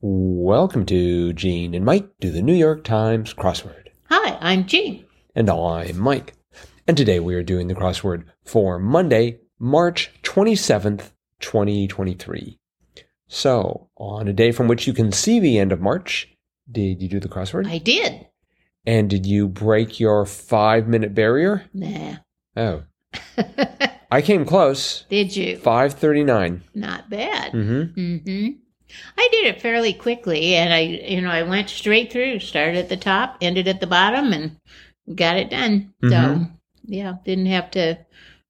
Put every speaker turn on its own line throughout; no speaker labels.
Welcome to Gene and Mike do the New York Times crossword.
Hi, I'm Gene.
And I'm Mike. And today we are doing the crossword for Monday, March 27th, 2023. So, on a day from which you can see the end of March, did you do the crossword?
I did.
and did you break your five minute barrier?
Nah.
Oh, I came close.
did you?
539.
Not bad.
Mm-hmm.
Mm-hmm. I did it fairly quickly, and I, you know, I went straight through. Started at the top, ended at the bottom, and got it done. So,
Mhm.
yeah, didn't have to,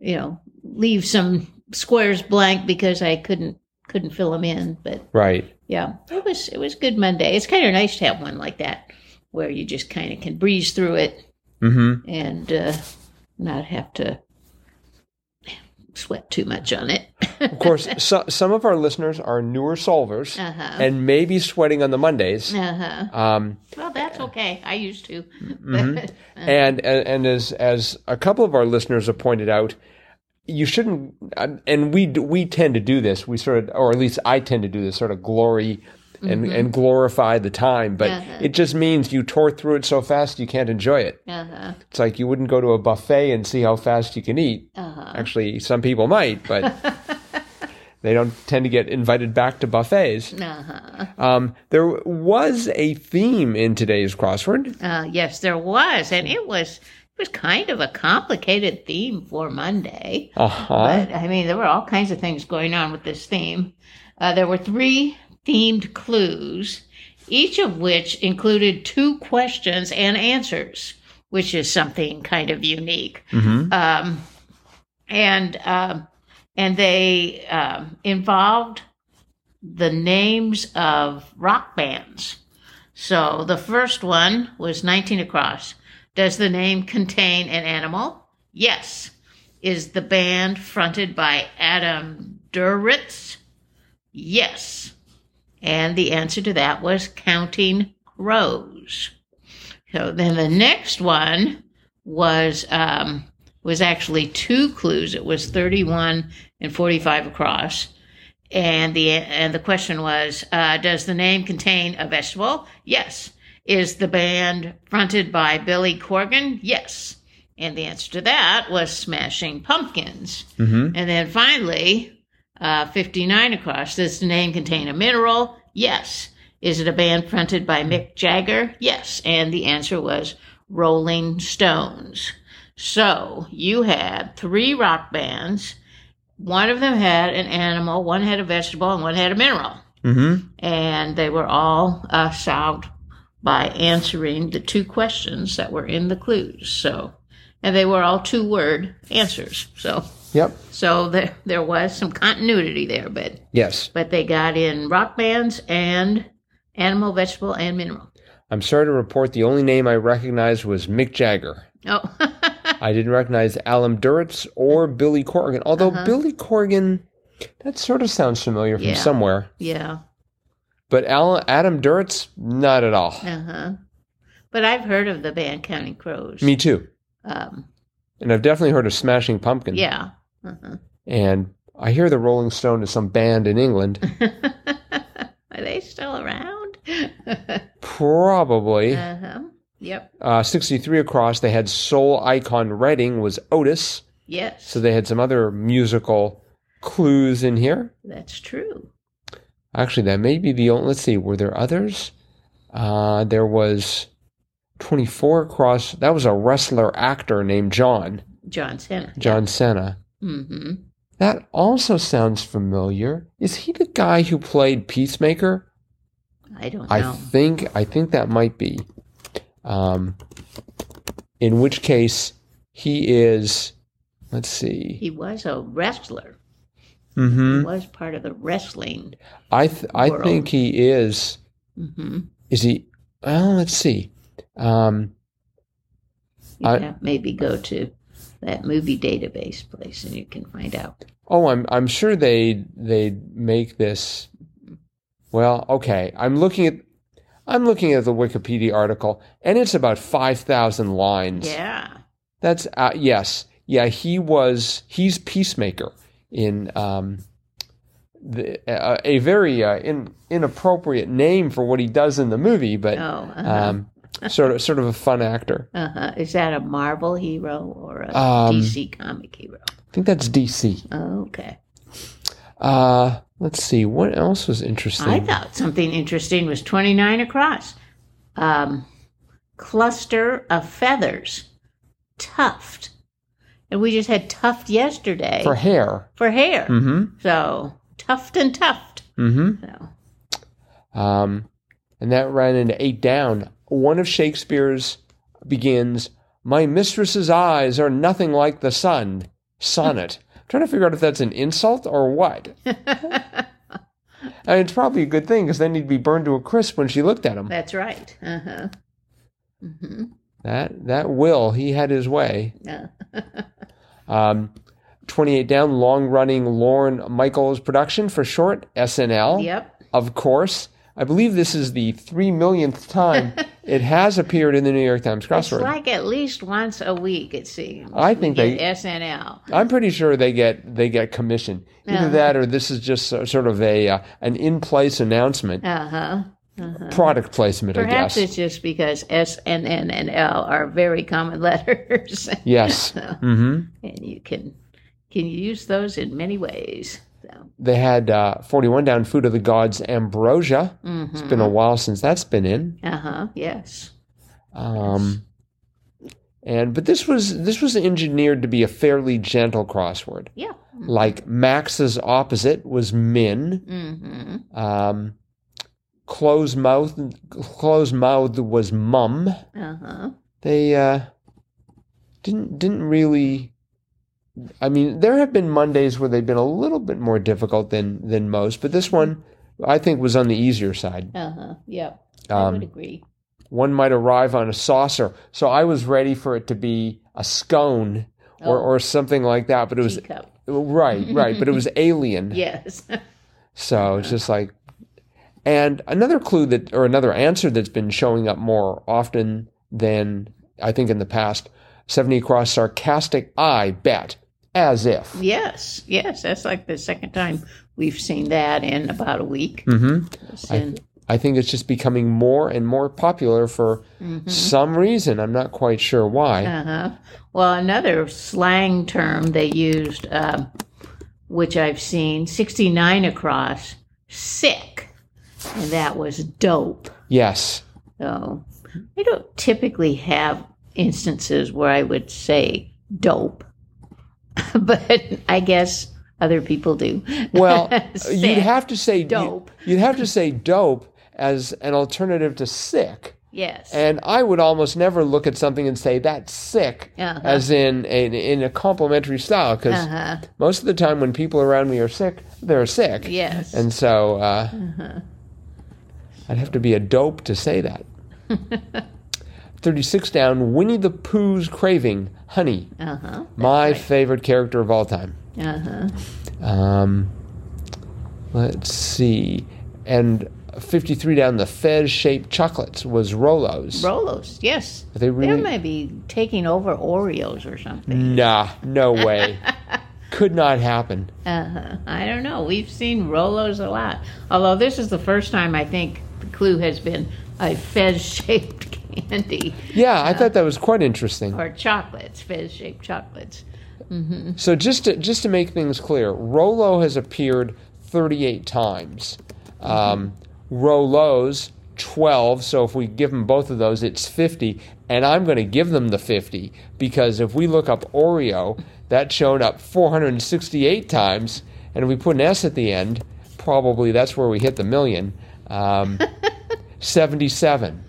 you know, leave some squares blank because I couldn't couldn't fill them in. But
Right.
yeah, it was it was good Monday. It's kind of nice to have one like that where you just kind of can breeze through it
Mm-hmm.
and uh, not have to sweat too much on it.
Of course, so, some of our listeners are newer solvers
Uh huh.
and maybe sweating on the Mondays.
Uh huh.
Um,
Well, that's okay. I used to.
Mhm. and, and and as as a couple of our listeners have pointed out, you shouldn't. um, And we we tend to do this. We sort of, or at least I tend to do this sort of glory and and glorify the time. But
Uh-huh.
it just means you tore through it so fast you can't enjoy it.
Uh huh.
It's like you wouldn't go to a buffet and see how fast you can eat.
Uh huh.
Actually, some people might, but they don't tend to get invited back to buffets.
Uh huh.
Um, there was a theme in today's crossword.
Uh, yes, there was, and it was it was kind of a complicated theme for Monday.
Uh huh.
But I mean, there were all kinds of things going on with this theme. Uh, there were three themed clues, each of which included two questions and answers, which is something kind of unique.
Mm-hmm.
Um, and um, and they um, involved the names of rock bands. So the first one was 19 across. Does the name contain an animal? Yes. Is the band fronted by Adam Duritz? Yes. And the answer to that was Counting Crows. So then the next one was um, was actually two clues. It was 31 and 45 across. And the and the question was, uh, does the name contain a vegetable? Yes. Is the band fronted by Billy Corgan? Yes. And the answer to that was Smashing Pumpkins.
Mm-hmm.
And then finally, uh, 59 across, does the name contain a mineral? Yes. Is it a band fronted by Mick Jagger? Yes. And the answer was Rolling Stones. So you had three rock bands. One of them had an animal, one had a vegetable, and one had a mineral.
Mm-hmm.
And they were all uh, solved by answering the two questions that were in the clues. So, and they were all two word answers. So,
Yep.
so there, there was some continuity there, but,
Yes.
but they got in rock bands and animal, vegetable, and mineral.
I'm sorry to report the only name I recognized was Mick Jagger.
Oh,
I didn't recognize Alan Duritz or Billy Corgan. Although
Uh-huh.
Billy Corgan, that sort of sounds familiar from
Yeah.
somewhere.
yeah.
But Alan, Adam Duritz, not at all.
Uh huh. But I've heard of the band Counting Crows.
Me too.
Um,
And I've definitely heard of Smashing Pumpkins.
yeah. Uh-huh.
And I hear the Rolling Stone is some band in England.
Are they still around?
Probably.
uh huh. Yep.
Uh, 63 across, they had Soul Icon Redding was Otis.
Yes.
So they had some other musical clues in here.
That's true.
Actually, that may be the only. Let's see, were there others? Uh, there was 24 across. That was a wrestler actor named John,
John Cena.
John Cena.
Mm-hmm.
That also sounds familiar. Is he the guy who played Peacemaker?
I don't know.
I think I think that might be. Um, in which case, he is. Let's see.
he was a wrestler.
Mm-hmm.
He was part of the wrestling.
I th- I
World.
think he is.
Mm-hmm.
Is he? Well, let's see. Um, I-
maybe go to that movie database place and you can find out.
oh, I'm I'm sure they they make this. Well, okay. I'm looking at I'm looking at the Wikipedia article, and it's about five thousand lines.
Yeah.
That's uh, yes, yeah. He was he's Peacemaker in um, the, uh, a very uh, in, inappropriate name for what he does in the movie, but
Oh, uh-huh.
um, sort of sort of a fun actor.
Uh-huh. Is that a Marvel hero or a
Um,
DC comic hero?
I think that's DC.
Oh, okay.
Uh, let's see what else was interesting.
I thought something interesting was 29 across. Um, cluster of feathers. Tuft. And we just had tuft yesterday
for hair.
for hair.
Mm-hmm.
So tuft and tuft.
Mm-hmm.
So,
Um, and that ran into eight down. One of Shakespeare's begins, My mistress's eyes are nothing like the sun. Sonnet. Trying to figure out if that's an insult or what. And it's probably a good thing because then he'd be burned to a crisp when she looked at him.
that's right. Uh-huh. hmm
That that Will, he had his way.
Yeah.
Um, 28 down, long running Lorne Michaels production for short, SNL.
Yep.
Of course. I believe this is the three millionth time it has appeared in the New York Times
It's
crossword.
like at least once a week, it seems.
I think they-
SNL.
I'm pretty sure they get they get commission. Either
Uh-huh.
that or this is just so- sort of a uh, an in place announcement,
Uh huh.
product placement, I
Perhaps
guess.
it's just because S and N and L are very common letters.
Yes. Mm-hmm.
and you can can use those in many ways.
They had uh, 41 down, Food of the Gods, Ambrosia.
mm-hmm.
It's been a while since that's been in.
uh huh. Yes.
Um, and but this was this was engineered to be a fairly gentle crossword.
Yeah.
Like Max's opposite was Min.
Mm-hmm.
Um, closed mouth closed mouth was Mum.
Uh huh.
They uh, didn't didn't really. I mean, there have been Mondays where they've been a little bit more difficult than than most, but this one I think was on the easier side.
Uh huh. Yep. I would
Um,
agree.
one might arrive on a saucer, so I was ready for it to be a scone or,
Oh.
or something like that. But it was
Teacup.
right, right. But it was alien.
Yes.
So it's just like, and another clue that, or another answer that's been showing up more often than I think in the past. Seventy across sarcastic. I bet as if.
yes. Yes. That's like the second time we've seen that in about a week.
Mm-hmm.
It's
I, I think it's just becoming more and more popular for some reason. I'm not quite sure why.
Uh-huh. Well, another slang term they used, um, which I've seen, 69 across, sick. And that was dope.
Yes.
So I don't typically have instances where I would say dope, but I guess other people do.
Well, you'd have to say
Dope.
You'd have to say dope as an alternative to sick.
Yes.
And I would almost never look at something and say that's sick,
Uh-huh.
as in a, in a complimentary style, because
uh-huh.
most of the time when people around me are sick, they're sick.
Yes.
And so uh,
Uh-huh.
I'd have to be a dope to say that. 36 down, Winnie the Pooh's Craving, Honey,
uh-huh.
my favorite character of all time.
Uh-huh.
Um, let's see. And 53 down, the Fez shaped chocolates was Rolos.
Rolos, yes.
Are they
They
really?
might be taking over Oreos or something.
Nah, no way. Could not happen.
Uh-huh. I don't know. We've seen Rolos a lot. Although this is the first time I think the clue has been a Fez-shaped candy
Yeah, I thought that was quite interesting.
or chocolates, Fez-shaped chocolates.
So just to, just to make things clear, Rolo has appeared 38 times. Um, Rolos 12. So if we give them both of those, it's 50. And I'm going to give them the 50 because if we look up Oreo, that showed up 468 times, and if we put an S at the end, probably that's where we hit the million. Um, 77.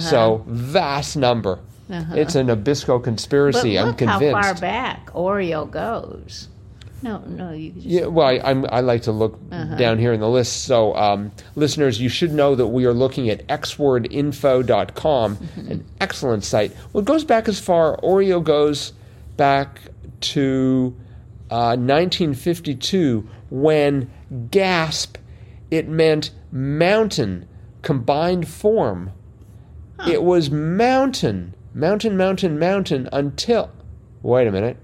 So vast number. It's a Nabisco
But
conspiracy. I'm
look
convinced.
how far back Oreo goes. No, no, you just,
Yeah, well, I, I'm, I like to look down here in the list. So, um, listeners, you should know that we are looking at xwordinfo.com, an excellent site. Well, it goes back as far, Oreo goes back to uh, 1952 when gasp, it meant mountain, combined form. It was mountain, mountain, mountain, mountain until. Wait a minute.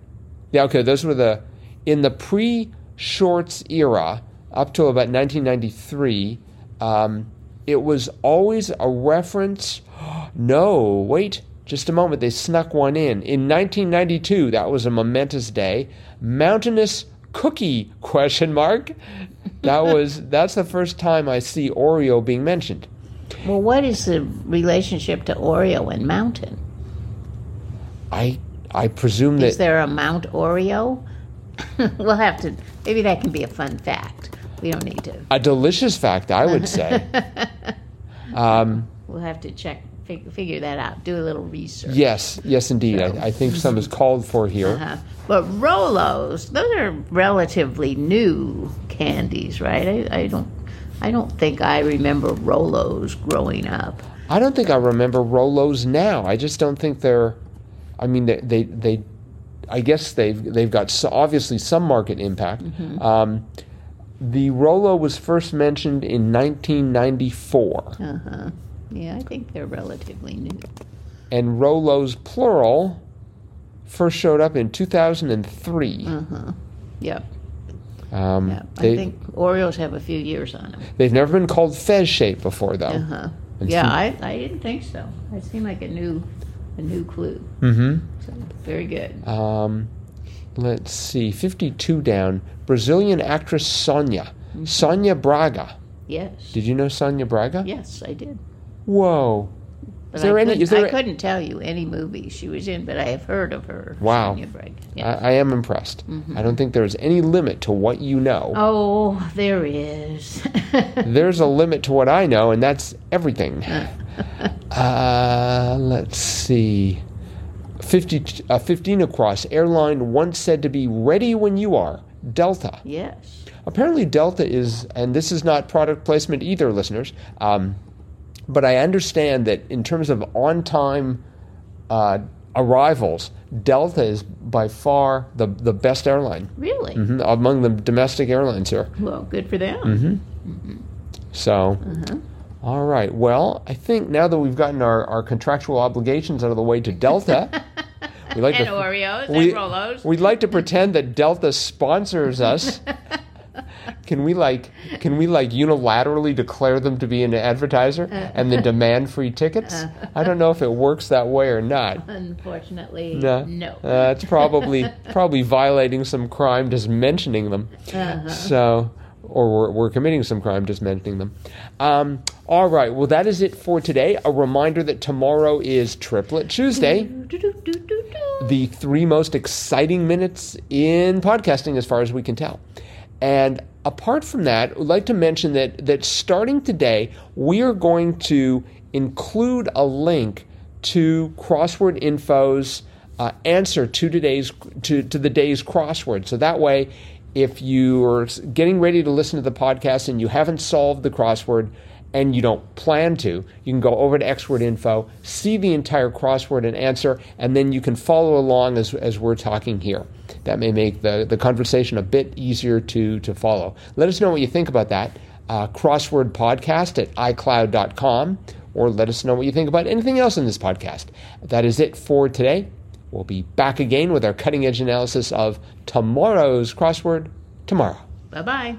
Yeah, okay, those were the. In the pre Shortz era up till about 1993, um, it was always a reference. No, wait, just a moment. They snuck one in. In 1992, that was a momentous day. Mountainous cookie question mark. That was that's the first time I see Oreo being mentioned.
Well, what is the relationship to Oreo and Mountain?
I I presume that
Is there a Mount Oreo? we'll have to. Maybe that can be a fun fact. We don't need to.
a delicious fact, I would say. um,
We'll have to check, fig, figure that out. Do a little research.
yes, yes, indeed. I, I think some is called for here.
Uh-huh. But Rolos, those are relatively new candies, right? I, I don't. I don't think I remember Rolos growing up.
I don't think I remember Rolos now. I just don't think they're. I mean, they they, they I guess they've they've got so obviously some market impact. Um, the Rolo was first mentioned in 1994,
Uh huh. Yeah, I think they're relatively new.
and Rolos plural first showed up in 2003.
Uh
huh.
Yep.
Um, they,
I think Oreos have a few years on them.
They've never been called Fez shape before, though.
Uh huh. Yeah, I, I didn't think so. It seemed like a new a new clue.
Mm-hmm.
So very good.
Um, let's see, 52 down. Brazilian actress Sonia. Sonia Braga.
Yes.
Did you know Sonia Braga?
Yes, I did.
Whoa.
But
Is there
I
any-
couldn't-
is there
I
a-
couldn't tell you any movie she was in, but I have heard of her.
Wow.
Yeah.
I, I am impressed. I don't think there's any limit to what you know.
oh, there is.
There's a limit to what I know, and that's everything. uh, let's see. 50, uh, 15 across. Airline once said to be ready when you are. Delta.
yes.
Apparently, Delta is, and this is not product placement either, listeners. Um, but I understand that in terms of on-time uh, arrivals, Delta is by far the the best airline
Really?
Mhm, among the domestic airlines here.
Well, good for them.
Mm-hmm. So, all right. Well, I think now that we've gotten our, our contractual obligations out of the way to Delta, we like
And
to
Oreos
we,
and Rolos.
We'd like to pretend that Delta sponsors us. Can we like can we like unilaterally declare them to be an advertiser and then demand free tickets? I don't know if it works that way or not.
Unfortunately,
No,
no.
Uh, it's probably probably violating some crime just mentioning them. So, or we're, we're committing some crime just mentioning them. Um, all right. Well, that is it for today. A reminder that tomorrow is Triplet Tuesday.
Do-do-do-do-do.
the three most exciting minutes in podcasting as far as we can tell. And apart from that, I'd like to mention that that starting today, we are going to include a link to Crossword Info's uh, answer to today's to, to the day's crossword. So that way, if you're getting ready to listen to the podcast and you haven't solved the crossword, and you don't plan to, you can go over to Xword Info, see the entire crossword and answer, and then you can follow along as, as we're talking here. That may make the, the conversation a bit easier to, to follow. Let us know what you think about that. Uh, crossword podcast at iCloud.com, or let us know what you think about anything else in this podcast. That is it for today. We'll be back again with our cutting edge analysis of tomorrow's crossword tomorrow.
Bye bye.